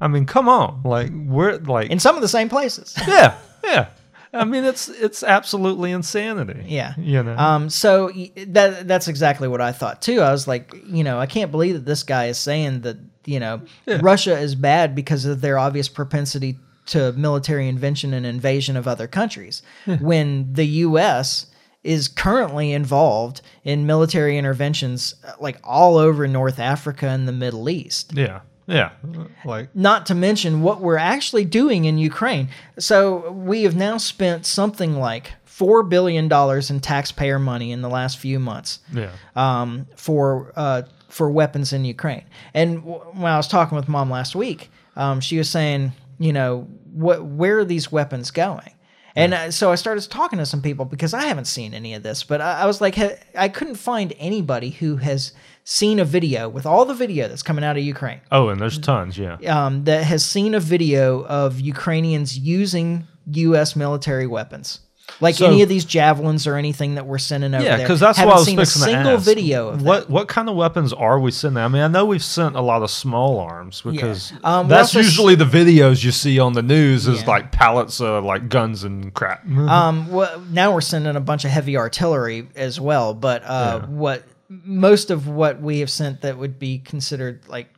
I mean, come on, like we're like, In some of the same places. yeah, (laughs) yeah. I mean, it's it's absolutely insanity. Yeah. you know. Um, so that that's exactly what I thought too. I was like, you know, I can't believe that this guy is saying that, you know, Russia is bad because of their obvious propensity to military invention and invasion of other countries. when the US is currently involved in military interventions uh, like all over North Africa and the Middle East yeah, yeah. Like, not to mention what we're actually doing in Ukraine. So we have now spent something like four billion dollars in taxpayer money in the last few months yeah, um, for uh, for weapons in Ukraine. And w- when I was talking with mom last week, um, she was saying, you know, what where are these weapons going? And uh, so I started talking to some people because I haven't seen any of this, but I, I was like, I couldn't find anybody who has seen a video with all the video that's coming out of Ukraine Oh, and there's tons. Yeah, um, that has seen a video of Ukrainians using U.S. military weapons, like So- any of these javelins or anything that we're sending over yeah. there. Because that's Haven't what I was seen a single video of what that. what kind of weapons are we sending? I mean, I know we've sent a lot of small arms because Um, that's usually the videos you see on the news is Yeah. like pallets of like guns and crap. Um, well, now we're sending a bunch of heavy artillery as well, but uh, Yeah. what most of what we have sent that would be considered like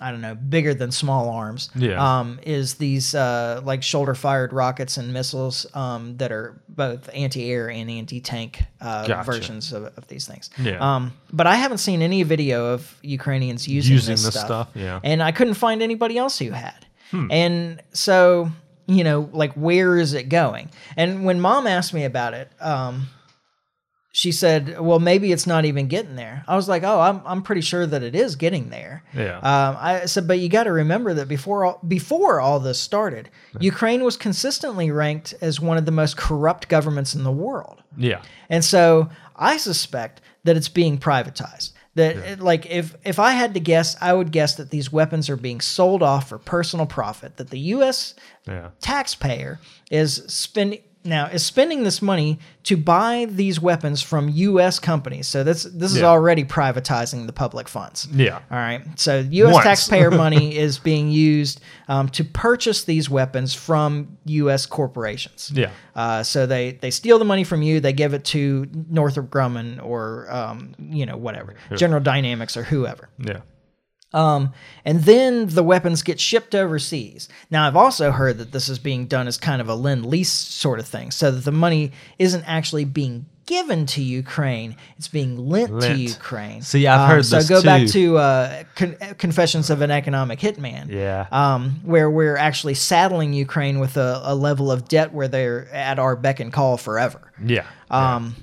I don't know, bigger than small arms. Yeah. Um, is these uh, like shoulder fired rockets and missiles um, that are both anti air and anti tank uh, Gotcha. versions of, of these things. Yeah. Um, but I haven't seen any video of Ukrainians using, Using this, this stuff. stuff, yeah. And I couldn't find anybody else who had. Hmm. And so, you know, like where is it going? And when mom asked me about it, um, she said, "Well, maybe it's not even getting there." I was like, "Oh, I'm I'm pretty sure that it is getting there." Yeah. Um, I said, "But you got to remember that before all, before all this started, Ukraine was consistently ranked as one of the most corrupt governments in the world." yeah, And so I suspect that it's being privatized. That it- like if if I had to guess, I would guess that these weapons are being sold off for personal profit. That the U.S. yeah, taxpayer is spending now is spending this money to buy these weapons from U.S. companies. So this this is Yeah. already privatizing the public funds. yeah, All right. So U.S. Once. taxpayer (laughs) money is being used um, to purchase these weapons from U.S. corporations. yeah, Uh, so they they steal the money from you, they give it to Northrop Grumman or um, you know whatever, General Dynamics or whoever. yeah. Um, and then the weapons get shipped overseas. Now, I've also heard that this is being done as kind of a lend lease sort of thing, so that the money isn't actually being given to Ukraine; it's being lent, to Lent. Ukraine. See, I've heard so this go back to uh, Con- Confessions of an Economic Hitman. Yeah. Um, where we're actually saddling Ukraine with a, a level of debt where they're at our beck and call forever. yeah. Um,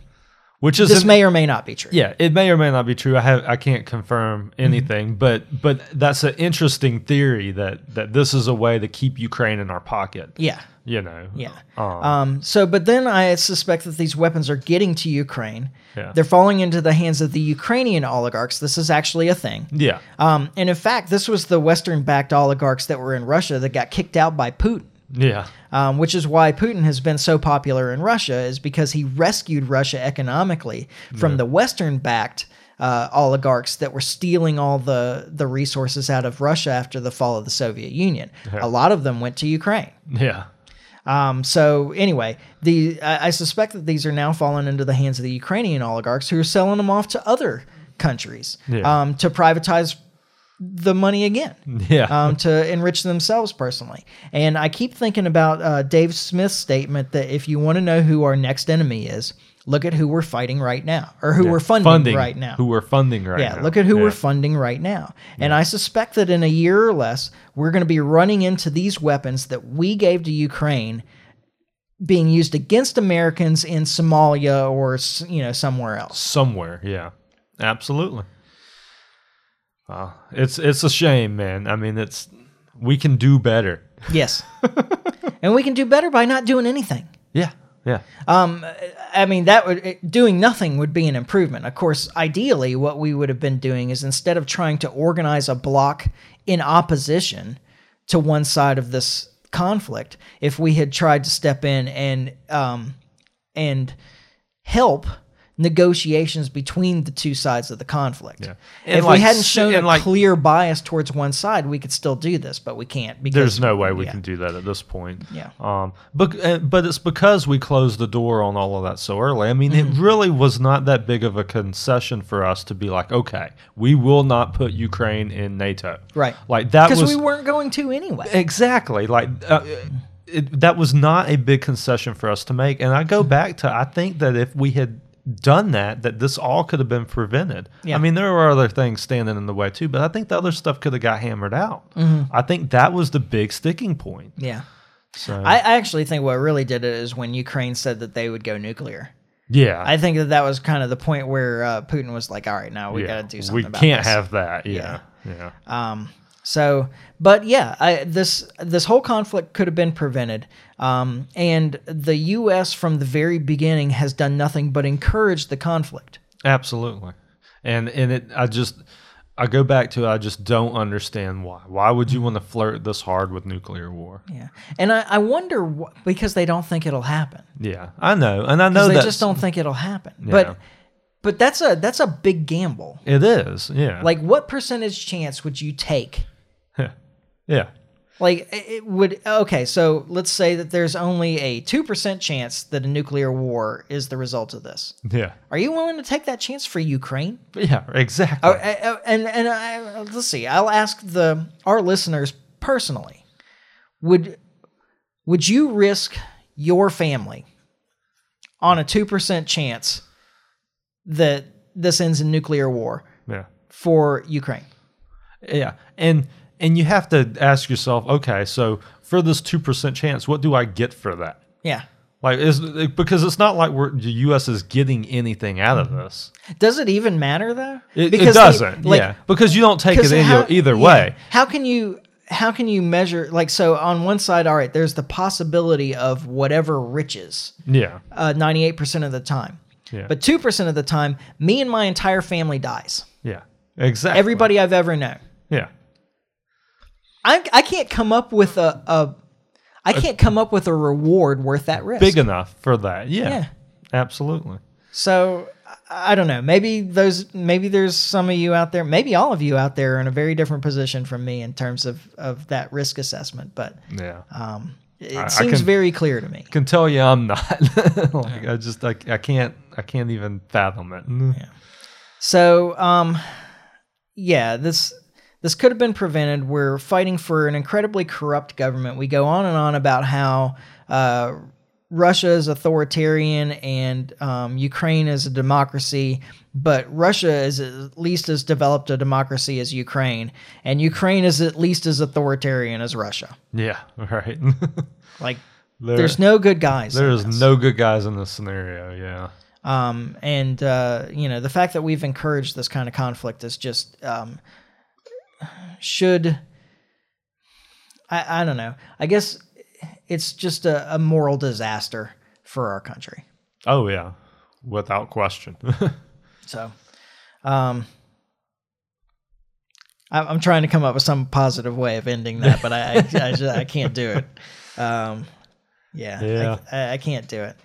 Which is this an- may or may not be true. Yeah, it may or may not be true. I have I can't confirm anything, but but that's an interesting theory that that this is a way to keep Ukraine in our pocket. Yeah. You know. Yeah. Um, Um, so, but then I suspect that these weapons are getting to Ukraine. Yeah. They're falling into the hands of the Ukrainian oligarchs. This is actually a thing. yeah. Um, and in fact, this was the Western backed oligarchs that were in Russia that got kicked out by Putin. Yeah. Um, which is why Putin has been so popular in Russia, is because he rescued Russia economically from the Western backed uh, oligarchs that were stealing all the, the resources out of Russia after the fall of the Soviet Union. A lot of them went to Ukraine. Yeah. Um, so anyway, the I, I suspect that these are now falling into the hands of the Ukrainian oligarchs who are selling them off to other countries Yeah. um, to privatize the money again Yeah. um, to enrich themselves personally. And I keep thinking about uh, Dave Smith's statement that if you want to know who our next enemy is, look at who we're fighting right now or who we're funding, right now. Who we're funding right now. yeah, now. look at who Yeah. we're funding right now. And I suspect that in a year or less, we're going to be running into these weapons that we gave to Ukraine being used against Americans in Somalia or you know somewhere else. somewhere. Yeah, absolutely. Wow, it's it's a shame, man. I mean, it's we can do better. Yes. (laughs) and we can do better by not doing anything. Yeah, yeah, I mean, that would doing nothing would be an improvement. Of course, ideally, what we would have been doing is instead of trying to organize a bloc in opposition to one side of this conflict, if we had tried to step in and um, and help negotiations between the two sides of the conflict. Yeah. If like we hadn't shown a like- clear bias towards one side, we could still do this, but we can't because There's no way we yeah. can do that at this point. Yeah. Um. But uh, but it's because we closed the door on all of that so early. I mean, Mm-hmm. it really was not that big of a concession for us to be like, okay, we will not put Ukraine in NATO. Right. Like that because we weren't going to anyway. Exactly. Like uh, it, that was not a big concession for us to make. And I go back to I think that if we had done that, that this all could have been prevented. Yeah. I mean, there were other things standing in the way too, but I think the other stuff could have got hammered out. Mm-hmm. I think that was the big sticking point. Yeah. So I, I actually think what really did it is when Ukraine said that they would go nuclear. yeah, I think that that was kind of the point where uh, Putin was like, "All right, now we yeah. got to do something We can't this." have that. Yeah, yeah. Um, so, but yeah, I, this this whole conflict could have been prevented, um, and the U.S. from the very beginning has done nothing but encourage the conflict. Absolutely. And and it I just I go back to I just don't understand why. Why would you want to flirt this hard with nuclear war? Yeah, and I, I wonder wh- because they don't think it'll happen. Yeah, I know, and I know They just don't think it'll happen. Yeah. But but that's a that's a big gamble. It is, yeah, Like, what percentage chance would you take? Yeah, Like it would okay, so let's say that there's only a 2% chance that a nuclear war is the result of this. yeah, Are you willing to take that chance for Ukraine? yeah, exactly. Oh, uh, uh, and and I, let's see. I'll ask the our listeners personally. Would would you risk your family on a 2% chance that this ends in nuclear war yeah, for Ukraine? yeah, and and you have to ask yourself, okay, so for this two percent chance, what do I get for that? Yeah. Like, is because it's not like we're the U.S. is getting anything out of this. Does it even matter though? It, it doesn't, like, yeah, because you don't take it either, how- either yeah. way. How can you how can you measure like so on one side, all right, there's the possibility of whatever riches, Yeah, uh, 98% of the time. Yeah. But 2% of the time, me and my entire family dies. yeah, exactly. Everybody I've ever known. Yeah, I I can't come up with a, a I can't come up with a reward worth that risk. big enough for that. Yeah, Yeah. absolutely. So I I don't know. Maybe those. Maybe there's some of you out there. Maybe all of you out there are in a very different position from me in terms of of that risk assessment. But Yeah. um, it I seems can- very clear to me. can tell you I'm not. (laughs) like I just I, I can't I can't even fathom it. So um, yeah, this this could have been prevented. We're fighting for an incredibly corrupt government. We go on and on about how. Uh, Russia is authoritarian and um, Ukraine is a democracy, but Russia is at least as developed a democracy as Ukraine, and Ukraine is at least as authoritarian as Russia. Yeah, right. (laughs) Like, There- there's no good guys. there is no good guys in this scenario. Yeah. Um, and uh, you know the fact that we've encouraged this kind of conflict is just um, should I, I don't know. I guess it's just a, a moral disaster for our country. Oh yeah, without question. (laughs) So, um, I, I'm trying to come up with some positive way of ending that, but I I, I, just, I can't do it. (laughs) Um, yeah, Yeah. I, I, I can't do it.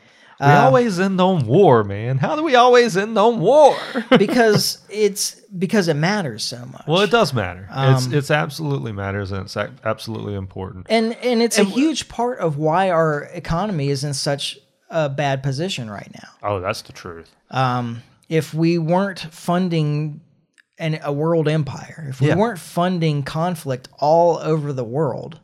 We always end on war, man. How do we always end on war? (laughs) because it's because it matters so much. well, it does matter. it's Um, it's absolutely matters, and it's absolutely important. and and it's a huge part of why our economy is in such a bad position right now. Oh, that's the truth. Um, if we weren't funding an, a world empire, if we Yeah. weren't funding conflict all over the world,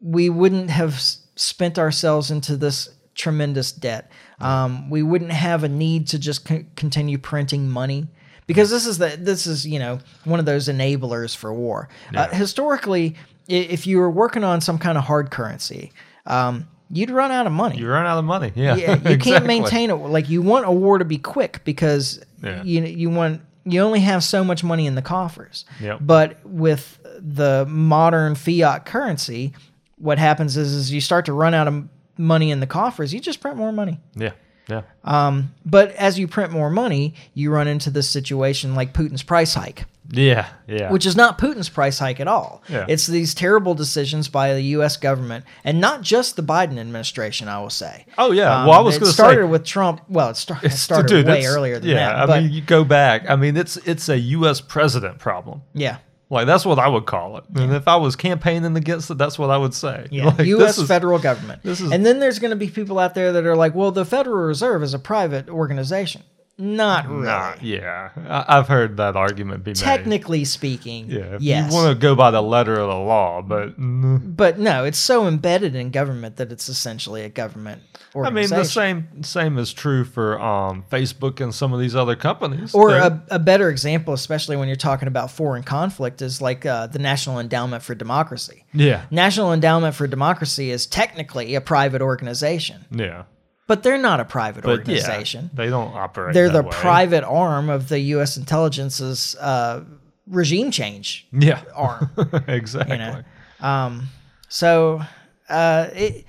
we wouldn't have spent ourselves into this tremendous debt. Um, we wouldn't have a need to just con- continue printing money because this is the this is you know one of those enablers for war. Uh, historically, if you were working on some kind of hard currency, um, you'd run out of money You run out of money. Yeah, yeah, you (laughs) can't exactly. maintain it. Like you want a war to be quick because Yeah. you you want you only have so much money in the coffers. Yep. But with the modern fiat currency, what happens is is you start to run out of money in the coffers. You just print more money. Yeah, yeah. Um, but as you print more money, you run into this situation like Putin's price hike Yeah, yeah. which is not Putin's price hike at all. Yeah. It's these terrible decisions by the U.S. government, and not just the Biden administration. I will say. Oh, yeah. Um, Well, I was gonna say- started with Trump. Well, it, start, it started Dude, way earlier than yeah, that. I but mean, you go back. I mean, it's it's a U.S. president problem. yeah, Like that's what I would call it. And if I was campaigning against it, that's what I would say. yeah. Like, U.S. is- federal government. this is- and then there's going to be people out there that are like, well, the Federal Reserve is a private organization. Not really. Nah, yeah, I, I've heard that argument be made. Technically speaking, yeah. Yes. you want to go by the letter of the law, but but no, it's so embedded in government that it's essentially a government I mean, the same same is true for um, Facebook and some of these other companies. Or a, a better example, especially when you're talking about foreign conflict, is like uh, the National Endowment for Democracy. yeah, National Endowment for Democracy is technically a private organization, yeah, but they're not a private but organization. yeah, they don't operate. they're the way. private arm of the U.S. intelligence's uh, regime change Yeah, arm. (laughs) exactly. you know? Um, so uh, it,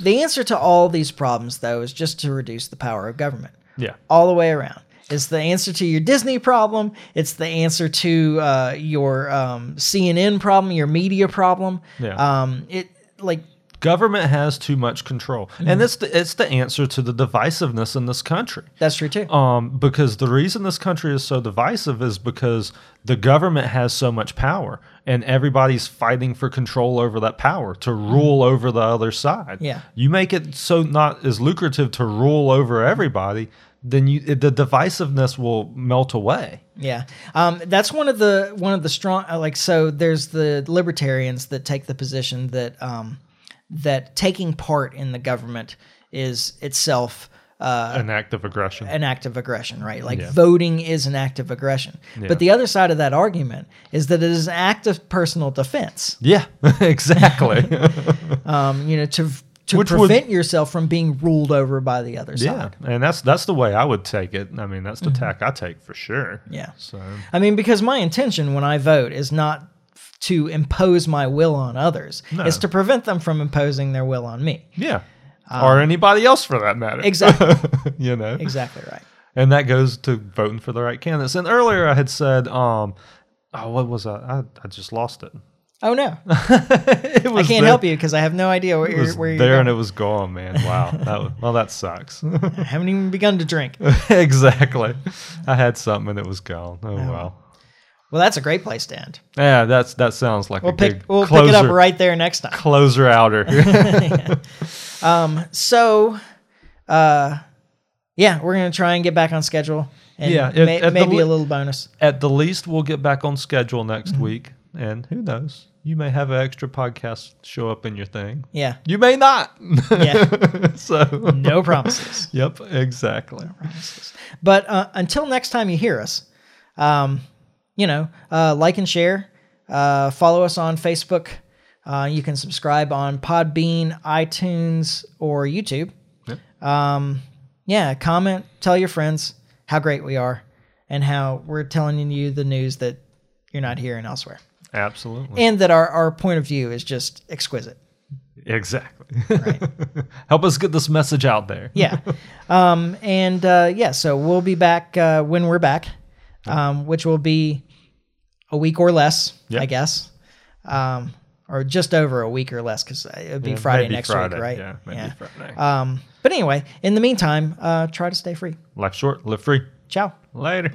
the answer to all these problems, though, is just to reduce the power of government. Yeah, all the way around. It's the answer to your Disney problem. It's the answer to uh, your um, CNN problem, your media problem. Yeah. Um, it like government has too much control, Mm-hmm. and it's the it's the answer to the divisiveness in this country. that's true too. Um, because the reason this country is so divisive is because the government has so much power, and everybody's fighting for control over that power to rule over the other side. Mm-hmm. Yeah. you make it so not as lucrative to rule over everybody, then you the divisiveness will melt away. Yeah, um, that's one of the one of the strong like. So there's the libertarians that take the position that um, that taking part in the government is itself. Uh, An act of aggression. an act of aggression, right? Like Yeah. voting is an act of aggression. Yeah. But the other side of that argument is that it is an act of personal defense. yeah, (laughs) exactly. (laughs) um, you know, to to Which would- prevent yourself from being ruled over by the other yeah, side. and that's that's the way I would take it. I mean, that's the tack I take for sure. Mm-hmm. Yeah. So I mean, because my intention when I vote is not to impose my will on others; No. it's to prevent them from imposing their will on me. yeah, or anybody else for that matter. Um, Exactly, (laughs) you know. exactly right. and that goes to voting for the right candidates. And earlier I had said, um, oh, what was I? I, I just lost it. Oh no, (laughs) I can't there- help you because I have no idea where It you're where you're there and it was gone, man. Wow. (laughs) That was, well, that sucks. I haven't even begun to drink. exactly. I had something and it was gone. Oh, well. Well, that's a great place to end. Yeah, that's that sounds like We'll a pick we'll closer, pick it up right there next time. closer outer. (laughs) So, uh, yeah, we're gonna try and get back on schedule. And Yeah, at- may- at the maybe li- a little bonus. At the least, we'll get back on schedule next Mm-hmm. week, and who knows? You may have an extra podcast show up in your thing. Yeah, You may not. yeah, (laughs) so, no promises. (laughs) yep, exactly. No promises. But uh, until next time you hear us, um, you know, uh, like and share. Uh, follow us on Facebook. Uh, you can subscribe on Podbean, iTunes, or YouTube. Um, yeah, comment, tell your friends how great we are and how we're telling you the news that you're not hearing elsewhere. Absolutely. And that our, our point of view is just exquisite. Exactly. Right. (laughs) Help us get this message out there. yeah. (laughs) Um, and uh, yeah, so we'll be back uh, when we're back, um, which will be a week or less, Yep. I guess. Um, or just over a week or less because it'll be Friday next Friday, week, right? yeah, maybe Friday. Um, but anyway, in the meantime, uh, try to stay free. Life short, live free. Ciao. Later.